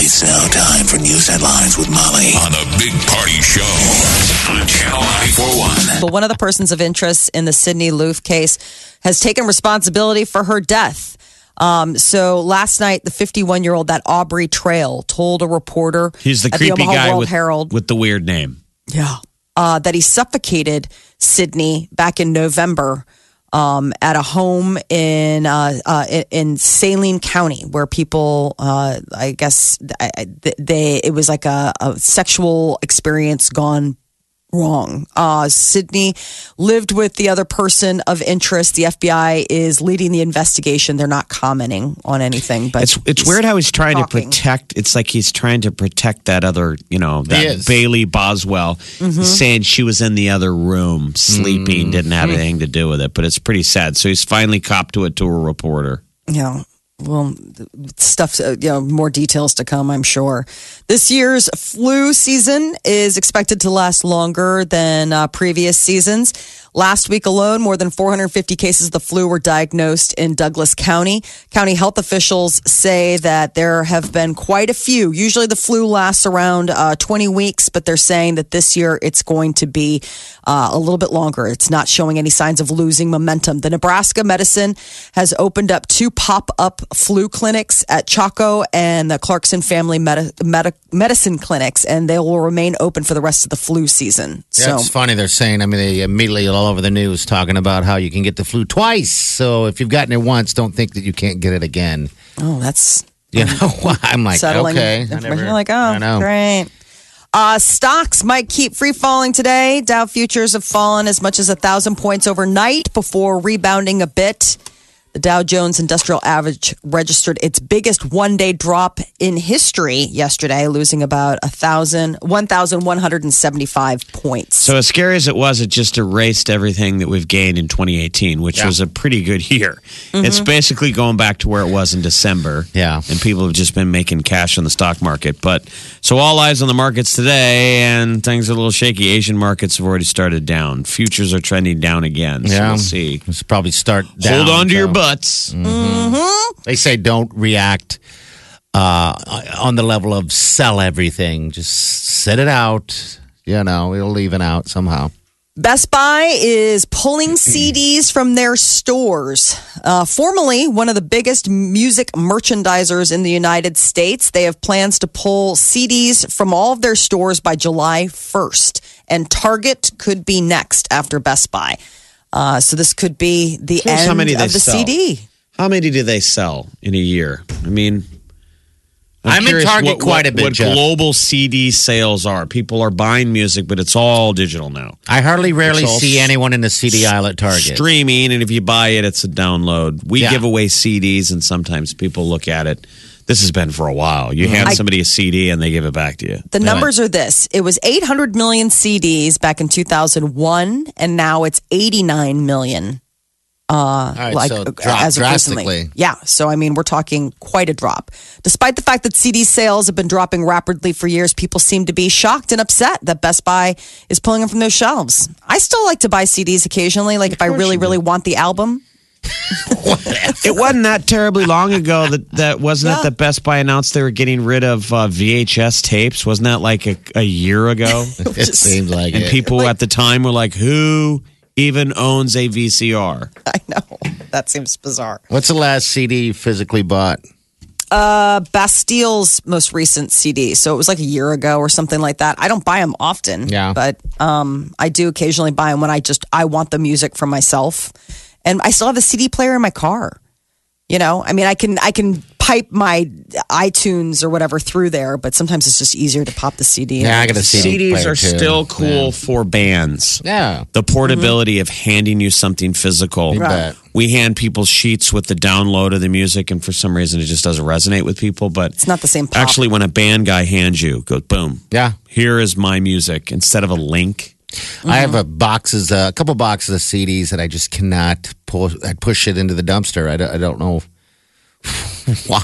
It's now time for news headlines with Molly on the Big Party Show on Channel 941. But one of the persons of interest in the Sydney Loofe case has taken responsibility for her death. Um, so last night, the 51 year old, that Aubrey Trail, told a reporter He's the at creepy Omaha guy World with, Herald with the weird name. yeah. Uh, that he suffocated Sydney back in November um, at a home in uh, uh, in Saline County, where people, uh, I guess, they it was like a, a sexual experience gone wrong. Uh, Sydney lived with the other person of interest. The FBI is leading the investigation. They're not commenting on anything, but It's it's weird how he's trying talking. to protect. It's like he's trying to protect that other, you know, that is. Bailey Boswell, Mm-hmm. saying she was in the other room sleeping, didn't have anything to do with it. But it's pretty sad. So he's finally copped to it to a reporter. Yeah. Well, stuff, uh, you know, more details to come, I'm sure. This year's flu season is expected to last longer than uh, previous seasons. Last week alone, more than 450 cases of the flu were diagnosed in Douglas County. County health officials say that there have been quite a few. Usually the flu lasts around uh, 20 weeks, but they're saying that this year it's going to be uh, a little bit longer. It's not showing any signs of losing momentum. The Nebraska medicine has opened up two pop up flu clinics at Chalco and the Clarkson Family Medi- Medi- Medicine Clinics, and they will remain open for the rest of the flu season. Yeah, so, it's funny. They're saying, I mean, they immediately all over the news talking about how you can get the flu twice. So if you've gotten it once, don't think that you can't get it again. oh, that's You know, I'm like, settling okay. I never- You're like, I oh, know. great. Uh, stocks might keep free falling today. Dow futures have fallen as much as a thousand points overnight before rebounding a bit. The Dow Jones Industrial Average registered its biggest one-day drop in history yesterday, losing about a thousand, one thousand one hundred and seventy-five points. So as scary as it was, it just erased everything that we've gained in 2018, which was a pretty good year. Mm-hmm. It's basically going back to where it was in December. Yeah. And people have just been making cash on the stock market. But so all eyes on the markets today, and things are a little shaky. Asian markets have already started down. Futures are trending down again. So Yeah. we'll see. Let's probably start down. Hold on to your so- butts. They say don't react uh, on the level of sell everything. Just set it out. You know, it'll even out somehow. Best Buy is pulling CDs from their stores. Uh, formerly one of the biggest music merchandisers in the United States, they have plans to pull CDs from all of their stores by July 1st. And Target could be next after Best Buy. Uh, so this could be the Curious end of the sell. CD. How many do they sell in a year? I mean, I'm in curious Target what, quite a bit, What Jeff. global CD sales are? People are buying music, but it's all digital now. I hardly rarely see anyone in the CD aisle at Target. Streaming, and if you buy it, it's a download. We Yeah. give away CDs, and sometimes people look at it. This has been for a while. You mm-hmm. hand somebody a CD, and they give it back to you. The numbers are this it was 800 million CDs back in 2001, and now it's 89 million. All right, like so uh, drop as of drastically. recently. Yeah, so I mean, we're talking quite a drop. Despite the fact that CD sales have been dropping rapidly for years, people seem to be shocked and upset that Best Buy is pulling them from their shelves. I still like to buy CDs occasionally, like if I really, really want the album. It wasn't that terribly long ago that that wasn't Yeah. it that Best Buy announced they were getting rid of uh, VHS tapes. Wasn't that like a, a year ago? It seems like and it. people at the time were like, "Who even owns a VCR?" I know that seems bizarre. What's the last CD you physically bought? Uh, Bastille's most recent CD, so it was like a year ago or something like that. I don't buy them often, Yeah. but um, I do occasionally buy them when I just I want the music for myself, and I still have a CD player in my car. You know, I mean, I can I can pipe my iTunes or whatever through there, but sometimes it's just easier to pop the CD. in. Yeah, I got a CD CDs are too. still cool for bands. Yeah. The portability of handing you something physical. You bet. We hand people sheets with the download of the music, and for some reason, it just doesn't resonate with people. But It's not the same pop. actually, when a band guy hands you, goes boom, Yeah. here is my music instead of a link. I have a boxes, uh, a couple boxes of CDs that I just cannot pull. I push it into the dumpster. I don't, I don't know why,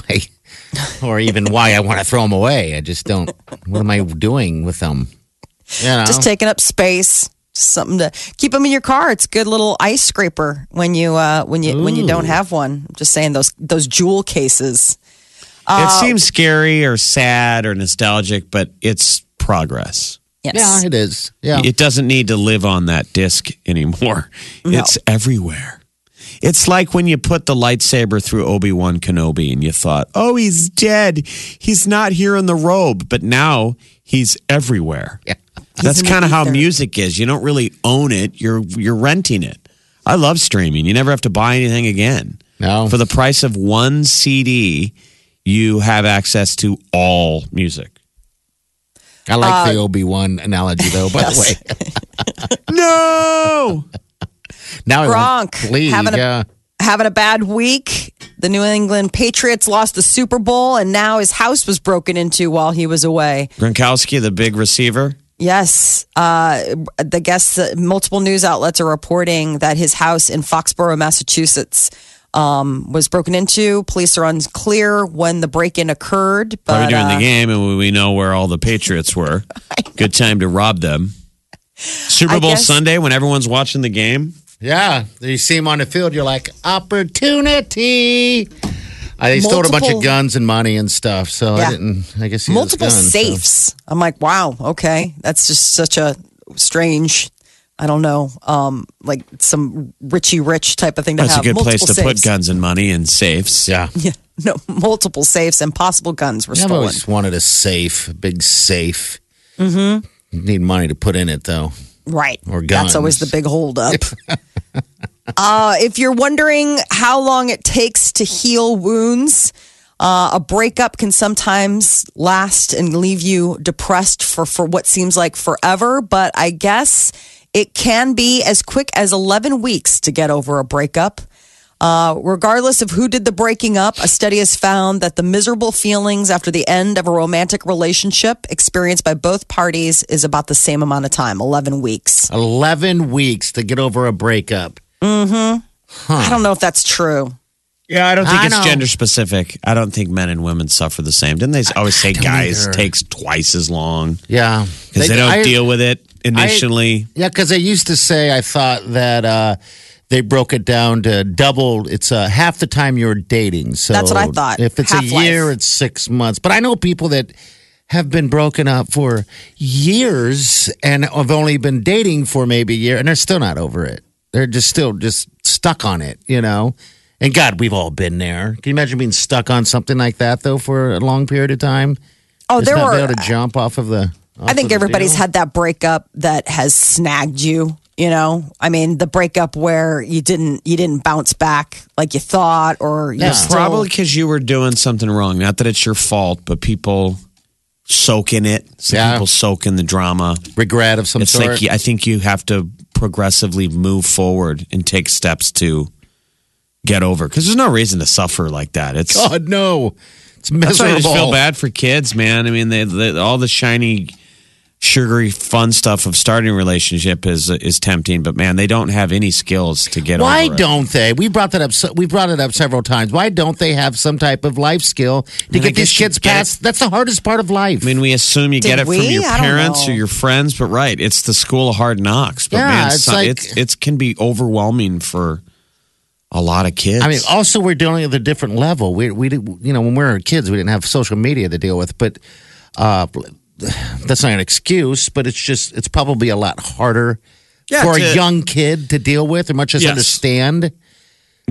or even why I want to throw them away. I just don't. What am I doing with them? You know? just taking up space. Something to keep them in your car. It's a good little ice scraper when you uh, when you when you don't have one. I'm just saying those those jewel cases. it seems scary or sad or nostalgic, but it's progress. Yes. yeah, it is. Yeah, It doesn't need to live on that disc anymore. It's everywhere. It's like when you put the lightsaber through Obi Wan Kenobi and you thought, oh, he's dead. He's not here in the robe. But now he's everywhere. Yeah. That's kind of how music is. You don't really own it, you're, you're renting it. I love streaming. You never have to buy anything again. No. For the price of one CD, you have access to all music. I like the uh, Obi Wan analogy though. By the way, No! Now I Gronk having a- yeah. having a bad week. The New England Patriots lost the Super Bowl, and now his house was broken into while he was away. Gronkowski, the big receiver. Yes, uh, the guests, uh, multiple news outlets are reporting that his house in Foxborough, Massachusetts, um, was broken into. Police are unclear when the break-in occurred, Probably but during uh, the game, and we- we know where all the Patriots were. Good time to rob them. Super Bowl guess- Sunday when everyone's watching the game. Yeah, you see him on the field, you're like opportunity. I they stole a bunch of guns and money and stuff. So Yeah. I didn't. I guess he multiple has guns, so- safes. I'm like, wow, okay, that's just such a strange. I don't know, um, like some Richie Rich type of thing to That's a have. good place to multiple put safes. guns and money in safes. Yeah. Yeah, no, multiple safes and possible guns were I've stolen. always wanted a safe, a big safe. Mm-hmm. Need money to put in it though. Right. Or That's always the big holdup. uh, if you're wondering how long it takes to heal wounds, uh, a breakup can sometimes last and leave you depressed for, for what seems like forever. But I guess it can be as quick as 11 weeks to get over a breakup. Uh, regardless of who did the breaking up, a study has found that the miserable feelings after the end of a romantic relationship experienced by both parties is about the same amount of time 11 weeks. Eleven weeks to get over a breakup. Mm-hmm. I don't know if that's true. Yeah, I don't think I it's know. gender specific. I don't think men and women suffer the same. Didn't they always say guys either. takes twice as long Yeah, because they, don't I- deal with it initially? Yeah, because they used to say I thought that uh, they broke it down to double. It's uh, half the time you're dating. So That's what I thought. If it's Half-life. a year, it's six months. But I know people that have been broken up for years and have only been dating for maybe a year, and they're still not over it. They're just still just stuck on it, you know. And God, we've all been there. Can you imagine being stuck on something like that though for a long period of time? Oh, Just there not were. able to jump off of the. I think everybody's had that breakup that has snagged you. You know, I mean, the breakup where you didn't you didn't bounce back like you thought, or you're Yeah. still, Probably because you were doing something wrong. Not that it's your fault, but people soak in it. Some Yeah. people soak in the drama. regret of some it's sort. like I think you have to progressively move forward and take steps to get over because there's no reason to suffer like that. It's God no, it's that's why miserable. I just feel bad for kids, man. I mean, they, they, all the shiny, sugary, fun stuff of starting a relationship is is tempting, but man, they don't have any skills to get Why over it. don't they? We brought that up. so- We brought it up several times. Why don't they have some type of life skill to mean, get these kids get it. past? That's the hardest part of life. I mean, we assume you get Did it from your parents or your friends, but right, it's the school of hard knocks. But Yeah, man, it's so- like- it's it can be overwhelming for a lot of kids. I mean, also we're dealing at a different level. We we did- you know when we were kids, we didn't have social media to deal with, but uh, that's not an excuse. But it's just it's probably a lot harder Yeah, for to- a young kid to deal with or much as Yes. understand.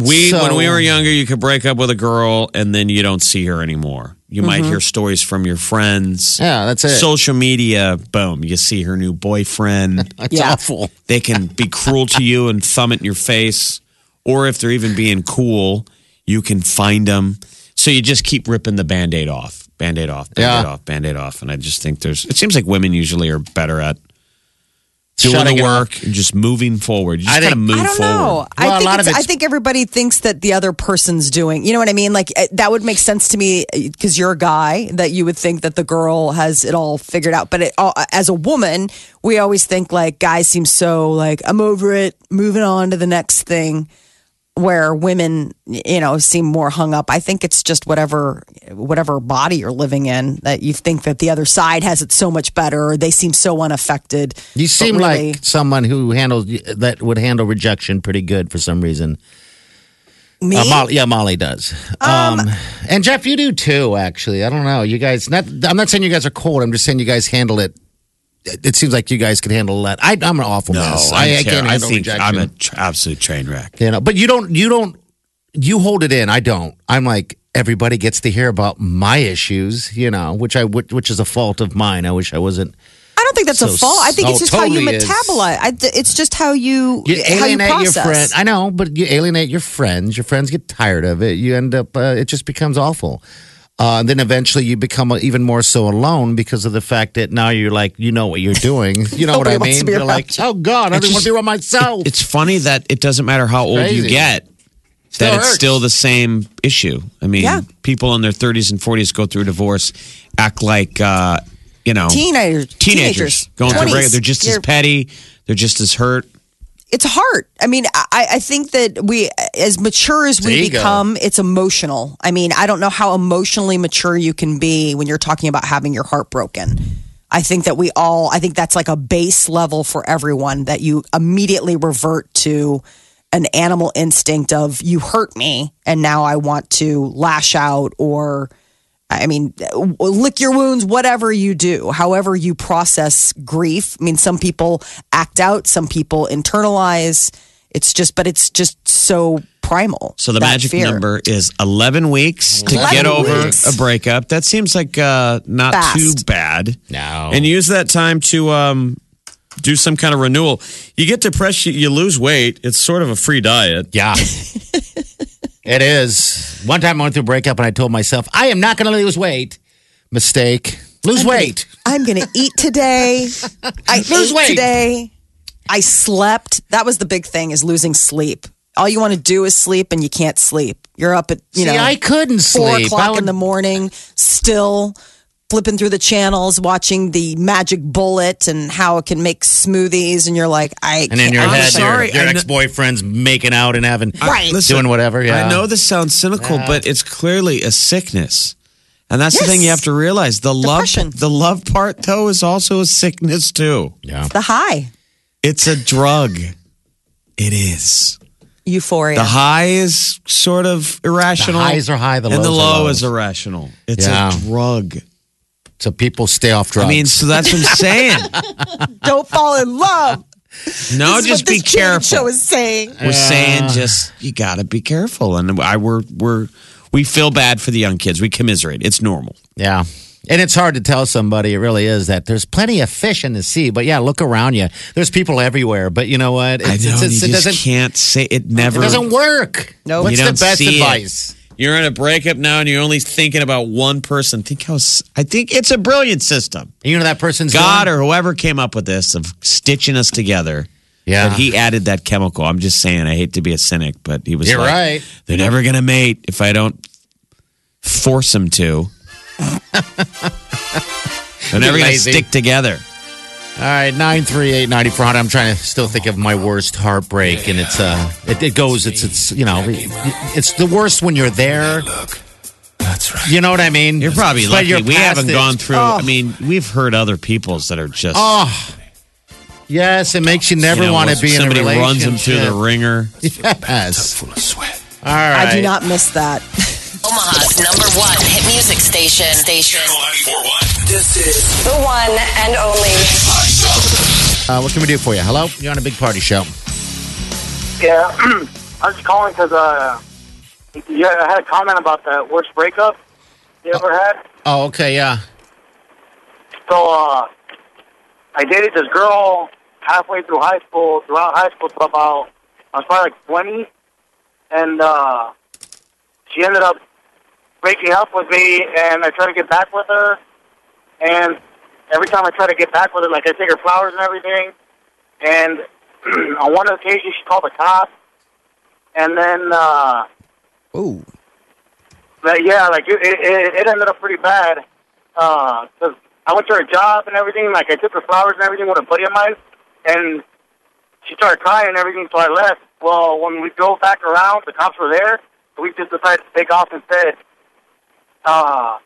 We So- when we were younger, you could break up with a girl and then you don't see her anymore. You Mm-hmm. might hear stories from your friends. Yeah, that's it. Social media, boom, you see her new boyfriend. It's Yeah. awful. they can be cruel to you and thumb it in your face, or if they're even being cool, you can find them. So you just keep ripping the band aid off, band aid off, band aid Yeah. off, band aid off. And I just think there's, it seems like women usually are better at doing Shutting the it work and just moving forward. You just I got to think- move I don't forward. know. Well, I a think lot it's, of I think everybody thinks that the other person's doing. You know what I mean? Like eh, that would make sense to me because you're a guy that you would think that the girl has it all figured out. But it, uh, as a woman, we always think like guys seem so like I'm over it, moving on to the next thing. Where women, you know, seem more hung up. I think it's just whatever, whatever body you're living in that you think that the other side has it so much better. Or they seem so unaffected. You seem really- like someone who handles that would handle rejection pretty good for some reason. me. Uh, Molly, yeah, Molly does. Um, and Jeff, you do too. Actually, I don't know. You guys, not. I'm not saying you guys are cold. I'm just saying you guys handle it. It it seems like you guys can handle that. I, I'm an awful No, mess. I'm I, I can't I handle think rejection. I'm an absolute train wreck. you know, but you don't. You don't. You hold it in. I don't. I'm like everybody gets to hear about my issues. You know, which I which, which is a fault of mine. I wish I wasn't. I don't think that's a fault. I think it's oh, just how you metabolize. I, it's just how you You how you alienate your process. friend. I know, but you alienate your friends. Your friends get tired of it. You end up. Uh, it just becomes awful. Uh, and then eventually you become even more so alone because of the fact that now you're like, you know what you're doing. You know what I mean? You're like, you. oh God, I don't want to be around myself. It's funny that it doesn't matter how old you get, Still that it's still the same issue. I mean, Yeah. people in their 30s and 40s go through divorce, act like, uh, you know, Teenagers, teenagers going through 20s. breakup. They're just as You're- petty. They're just as hurt. It's hard. I mean, I, I think that we, as mature as we ego. become, it's emotional. I mean, I don't know how emotionally mature you can be when you're talking about having your heart broken. I think that we all, I think that's like a base level for everyone that you immediately revert to an animal instinct of you hurt me and now I want to lash out or I mean, lick your wounds, whatever you do, however you process grief. I mean, some people act out, some people internalize. It's just, but it's just so primal. So the that magic fear. number is 11 weeks to 11 get over weeks. a breakup. That seems like uh, not Fast. too bad. No. And use that time to um, do some kind of renewal. You get depressed, you, you lose weight. It's sort of a free diet. yeah. it is. One time I went through a breakup and I told myself, I am not going to lose weight. Mistake. Lose weight. I'm going to eat today. I Lose ate weight. today. I slept. That was the big thing is losing sleep. All you want to do is sleep and you can't sleep. You're up at, you See, know, I couldn't four sleep. o'clock would- in the morning, still flipping through the channels, watching the magic bullet and how it can make smoothies. And you're like, I And in your I'm head, sorry, your, your ex boyfriend's making out and having, Right. Listen, doing whatever. Yeah. I know this sounds cynical, but it's clearly a sickness. And that's the thing you have to realize. The Depression. love the love part though is also a sickness too. Yeah. the high It's a drug. It is. euphoria. The high is sort of irrational. The highs are high, the and the lows are low is irrational. It's Yeah. a drug. So people stay off drugs. I mean, so that's what I'm saying. Don't fall in love. No, This is just what be this kid careful. Show is saying. We're saying just you got to be careful, and I we're we're we feel bad for the young kids. We commiserate. It's normal. Yeah. And it's hard to tell somebody, it really is, that there's plenty of fish in the sea. But yeah, look around you. There's people everywhere. But you know what? I know It's, it's, you it just doesn't, can't say it. Never it doesn't work. Nope. What's You the don't best see it. advice? You're in a breakup now, and you're only thinking about one person. Think how I think it's a brilliant system. You know that person's God or whoever came up with this of stitching us together. Yeah. But he added that chemical. I'm just saying. I hate to be a cynic, but he was You're like, right. They're never gonna mate if I don't force them to. They're never gonna stick together. All right, 938 9400. I'm trying to still think of my worst heartbreak. And it's, uh, it, it goes, it's, it's, you know, it's the worst when you're there. That's right. You know what I mean? You're probably But lucky. you're we past haven't it. gone through. Oh, I mean, we've heard other people's that are just. oh. Yes, it makes you never you know, want to be in a somebody relationship. runs them through the ringer. Yes. Full of sweat. All right. I do not miss that. Omaha's number one hit music station. Station. Channel 941. This is The one and only. Uh, what can we do for you? Hello? You're on a big party show. Yeah, I was calling because uh, you had, I had a comment about the worst breakup you ever had. Oh, okay, yeah. So uh, I dated this girl halfway through high school, throughout high school, till about I was probably like twenty, and uh, she ended up breaking up with me, and I tried to get back with her. And every time I try to get back with her, like I take her flowers and everything. And on one occasion, she called the cops. And then, uh, Ooh. but yeah, like it, it, it ended up pretty bad. Uh 'cause I went to her job and everything. Like I took her flowers and everything with a buddy of mine, and she started crying and everything. So I left. Well, when we drove back around, the cops were there. So we just decided to take off instead. Uh,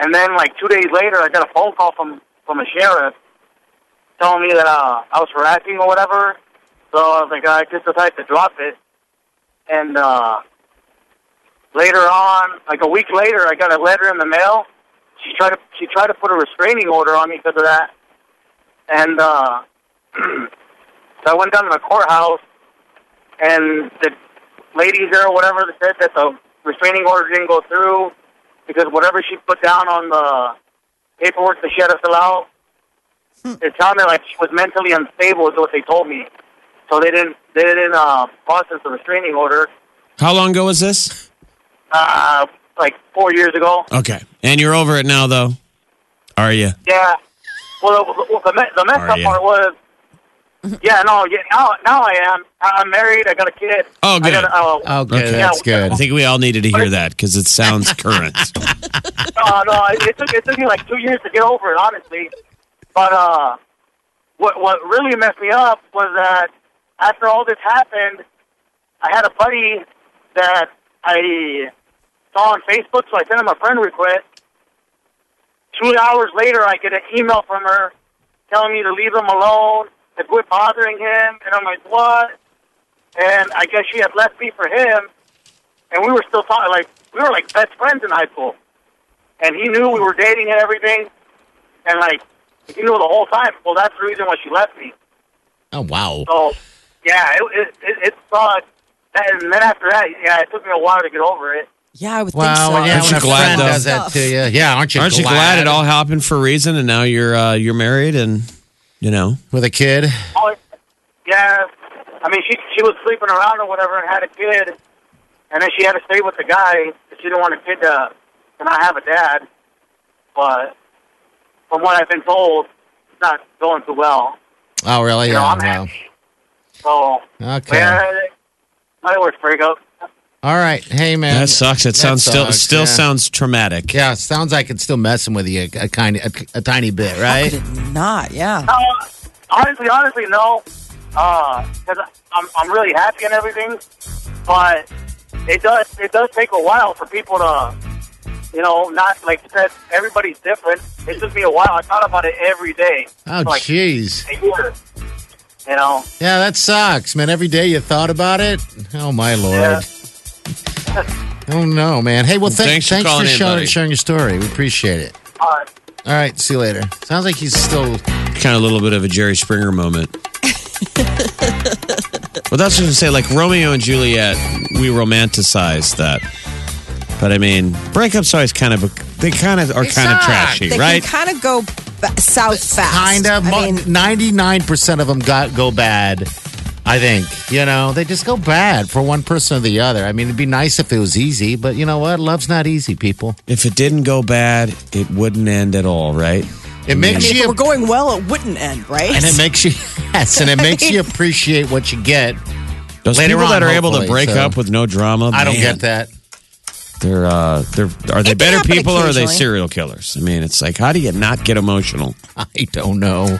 and then like two days later, I got a phone call from from a sheriff telling me that uh, I was harassing or whatever. So I was like, I just decided to drop it. And uh, later on, like a week later, I got a letter in the mail. She tried to she tried to put a restraining order on me because of that. And uh, so I went down to the courthouse, and the ladies there or whatever said that the restraining order didn't go through because whatever she put down on the paperwork that she had to fill out, it sounded like she was mentally unstable, is what they told me. So they didn't they didn't uh, process the restraining order. How long ago was this? Uh, like four years ago. Okay. And you're over it now, though? Are you? Yeah. Well, the, the, the messed up part was, yeah, no, yeah, now, now I am. I- I'm married. I got a kid. Oh, I good. got a, uh, Okay, Okay. that's good. I think we all needed to hear that because it sounds current. no, no, it took it took me like two years to get over it, honestly. But uh, what what really messed me up was that after all this happened, I had a buddy that I saw on Facebook, so I sent him a friend request. Two hours later, I get an email from her telling me to leave him alone, to quit bothering him, and I'm like, what? And I guess she had left me for him, and we were still talking, like we were like best friends in high school and he knew we were dating and everything, and like he knew the whole time. Well, that's the reason why she left me. Oh wow. So yeah, it it it, it sucked. And then after that, yeah, it took me a while to get over it. Yeah, I would Wow, think so. yeah, Aren't you glad, friend though? does that to you, yeah, aren't you? Aren't you glad it all happened for a reason and now you're uh, you're married and, you know? with a kid? Oh, yeah. I mean, she she was sleeping around or whatever and had a kid, and then she had to stay with the guy. She didn't want a kid to to not have a dad. But from what I've been told, it's not going too well. Oh, really? You know, oh, I'm wow. happy. So Okay. yeah, my worst breakup. All right. Hey, man. That sucks. It That sounds still sucks, still yeah. sounds traumatic. Yeah, sounds like it's still messing with you a, a kind a, a tiny bit, right? Not, yeah. Uh, honestly, honestly, no. Because I'm I'm really happy and everything, but it does it does take a while for people to, you know, not like you said. Everybody's different. It took me a while. I thought about it every day. Oh, jeez. a year. You know. Yeah, that sucks, man. Every day you thought about it. Oh my lord. Yeah. Oh no, man. Hey, well, thank, Thanks for thanks for, calling in, sharing, your story. We appreciate it. All right. All right, see you later. Sounds like he's still. Kind of a little bit of a Jerry Springer moment. well, that's what I say. Like Romeo and Juliet, we romanticize that. But I mean, breakups always kind of they kind of are They kind of trashy, They right? can kind of go ba- south fast. Kind of. I mean, Ninety-nine percent of them got go bad. I think you know they just go bad for one person or the other. I mean, it'd be nice if it was easy, but you know what? Love's not easy, people. if it didn't go bad, it wouldn't end at all, right? It I makes mean, if you it were going well, it wouldn't end, right? and it makes you yes, and it makes you appreciate what you get. Those Later people that are able to hopefully, break so. up with no drama, I don't man, get that. They're uh, they're are they It can better happen people or are they occasionally. serial killers? I mean, it's like how do you not get emotional? I don't know.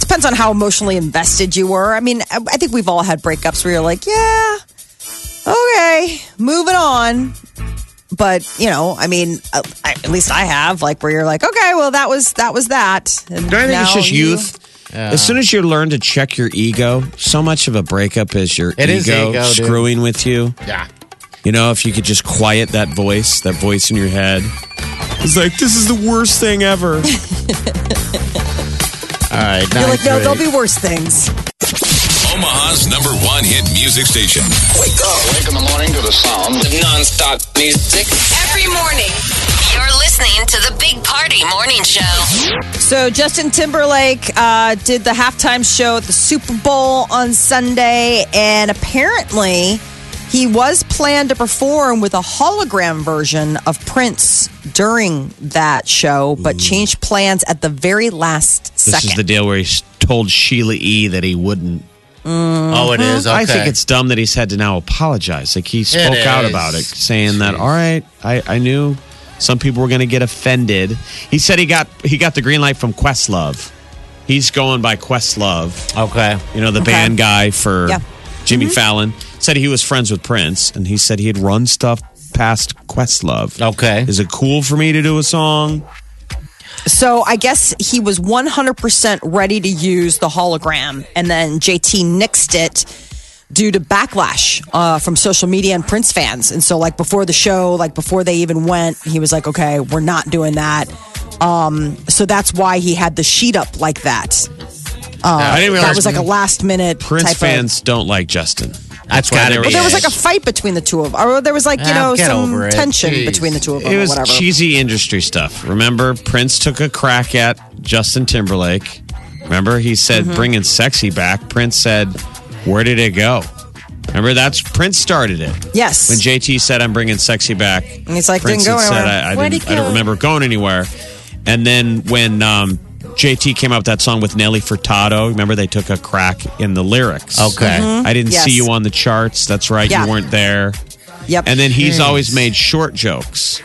Depends on how emotionally invested you were. I mean, I I think we've all had breakups where you're like, yeah, okay, moving on. But you know, I mean, uh, at least I have like where you're like, okay, well, that was that was that. And Do I think it's just you- youth? As soon as you learn to check your ego, so much of a breakup is your It is ego, ego, dude. screwing with you. Yeah. You know, if you could just quiet that voice, that voice in your head. It's like, this is the worst thing ever. All right. You're like, no, there'll be worse things. Omaha's number one hit music station. Wake up. Wake up in the morning to the sound of non-stop music. Every morning. You're listening to the Big Party Morning Show. So Justin Timberlake uh, did the halftime show at the Super Bowl on Sunday, and apparently He was planned to perform with a hologram version of Prince during that show, but changed plans at the very last This second. is the deal where he told Sheila E. that he wouldn't. Mm-hmm. Oh, it is. Okay. I think it's dumb that he's had to now apologize. Like he spoke out is. about it, saying that, all right, I, I knew some people were going to get offended. He said he got he got the green light from Questlove. He's going by Questlove, okay. you know, the band guy for Yeah. Jimmy Fallon. Said he was friends with Prince, and he said he had run stuff past Questlove. Okay. Is it cool for me to do a song? So I guess he was 100% ready to use the hologram, and then JT nixed it due to backlash uh, from social media and Prince fans. And so, like before the show, like before they even went, he was like, "Okay, we're not doing that." Um, so that's why he had the sheet up like that. I didn't realize That was like a last minute Prince type of. fans don't like Justin. That's why gotta they Well, there was like a fight between the two of them, or there was like you Ah, know get some tension Jeez. between the two of them, It or was whatever. cheesy industry stuff. Remember, Prince took a crack at Justin Timberlake. Remember, he said Mm-hmm. bringing sexy back. Prince said, "Where did it go?" Remember, that's Prince started it. Yes. When JT said, "I'm bringing sexy back," And he's like, Prince "Didn't go had said, anywhere." "I, I, Where'd didn't, it I don't remember going anywhere." And then when um, JT came out with that song with Nelly Furtado, remember they took a crack in the lyrics. Okay. I didn't Mm-hmm. Yes. see you on the charts. That's right, Yeah. you weren't there. Yep. And then he's always made short jokes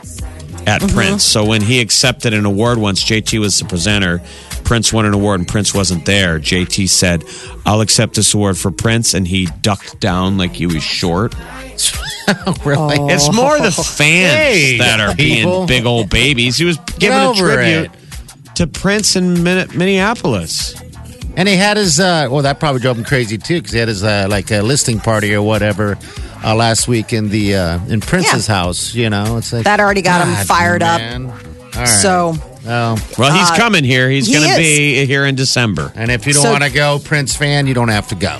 at Mm-hmm. Prince. So when he accepted an award once, JT was the presenter. Prince won an award and Prince wasn't there. JT said, I'll accept this award for Prince. And he ducked down like he was short. really? It's more the fans Hey, that are being people. big old babies. He was giving a over tribute to Prince in Min- Minneapolis. And he had his, uh, well, that probably drove him crazy too, because he had his uh, like a listing party or whatever uh, last week in the uh, in Prince's house. You know, it's like That already got him God, fired up. man. All right. So Oh. Well, he's Uh, coming here. He's he going to be here in December. and if you don't So- want to go, Prince fan, you don't have to go.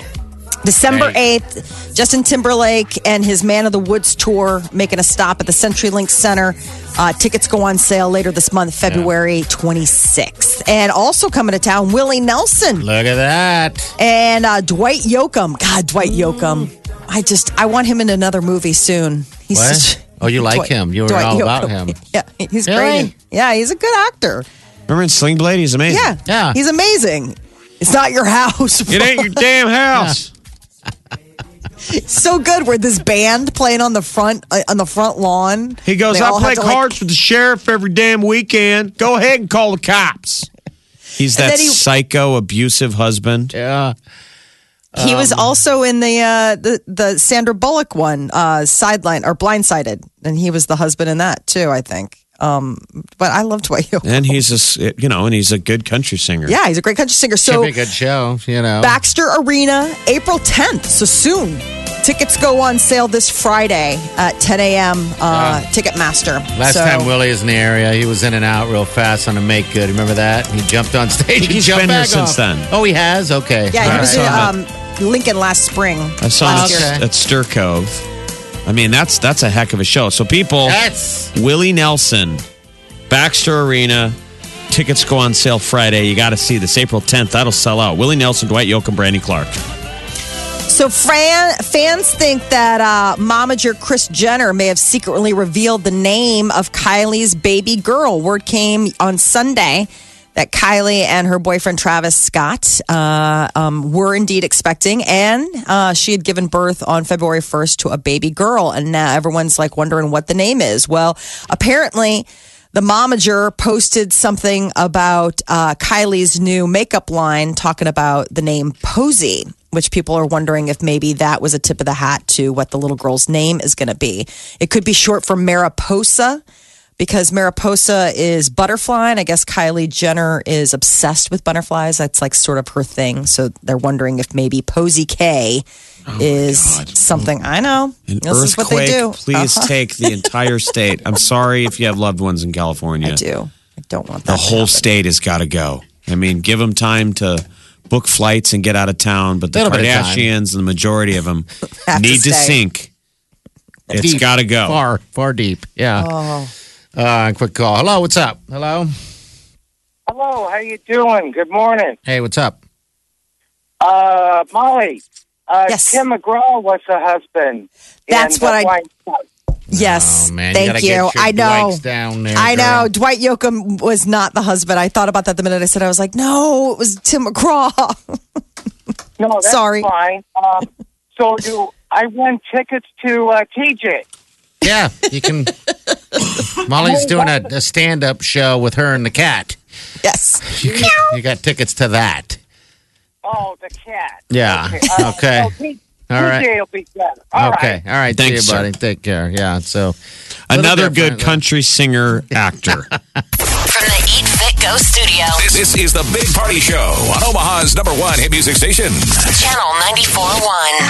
December Hey. 8th, Justin Timberlake and his Man of the Woods tour making a stop at the CenturyLink Center. Uh, tickets go on sale later this month, February 26th. And also coming to town, Willie Nelson Look at that. and uh, Dwight Yoakam. God, Dwight Yoakam. I just, I want him in another movie soon. He's What? such- Oh, you like Dwight- him. You were Dwight all about him. Yeah, he's Really? great. Yeah, he's a good actor. Remember in Sling Blade? He's amazing. Yeah, Yeah. he's amazing. It's not your house. It ain't your damn house. So good with this band playing on the front uh, on the front lawn. He goes, They I all play have to, like- cards with the sheriff every damn weekend. Go ahead and call the cops. He's And that then he- psycho, abusive husband. Yeah. he Um, was also in the uh, the the Sandra Bullock one, uh, sideline or blindsided, and he was the husband in that too. I think. Um, but I loved Dwight Yoakam. And he's a, s- you know, and he's a good country singer. Yeah, he's a great country singer. Should So be a good show, you know. Baxter Arena, April 10th. So soon. Tickets go on sale this Friday at 10 a.m. Uh, Ticketmaster. Last So- time Willie was in the area, he was in and out real fast on a make good. Remember that? He jumped on stage. and he's jumped been here back since off. then. Oh, he has. Okay. Yeah, he All was right. in um, Lincoln last spring. I saw him last at, year. At Stir Cove. I mean, that's that's a heck of a show. So people, That's Willie Nelson, Baxter Arena. Tickets go on sale Friday. You got to see this April 10th. That'll sell out. Willie Nelson, Dwight Yoakam, Brandy Clark. So Fran, fans think that uh, momager Kris Jenner may have secretly revealed the name of Kylie's baby girl. Word came on Sunday that Kylie and her boyfriend Travis Scott uh, um, were indeed expecting, and uh, she had given birth on February 1st to a baby girl. And now everyone's like wondering what the name is. Well, apparently. The momager posted something about uh, Kylie's new makeup line, talking about the name Posey, which people are wondering if maybe that was a tip of the hat to what the little girl's name is going to be. It could be short for Mariposa because Mariposa is butterfly, and I guess Kylie Jenner is obsessed with butterflies. That's like sort of her thing. So they're wondering if maybe Posey K is something. I know. An this is what earthquake, they do. please Uh-huh. take the entire state. I'm sorry if you have loved ones in California. I do. I don't want that. The to whole happen. state has got to go. I mean, give them time to book flights and get out of town. But the Little bit of time. Kardashians and the majority of them Have to need to, sink. It's got to go. far, far deep. Yeah. Oh. Uh, quick call. Hello, what's up? Hello. Hello, how you doing? Good morning. Hey, what's up? Uh, Molly, Uh, Yes. Tim McGraw was the husband. That's what I- White House. Yes, Oh, man, thank gotta you. I know. Down there, I know. girl. Dwight Yoakam was not the husband. I thought about that the minute I said I was like, no, it was Tim McGraw. No, that's Sorry. fine. Um, so do I won tickets to uh, TJ? Yeah, you can. Molly's doing a, a stand-up show with her and the cat. yes. You, can- you got tickets to that. Oh, the cat. Yeah. uh, Okay. so All right. Will be better. All okay. right. All right. Thanks, see you, sir. buddy. Take care. Yeah. So Another good different. country singer actor. From the Eat Fit Go studio, This, this is the Big Party Show on Omaha's number one hit music station. Channel 94.1.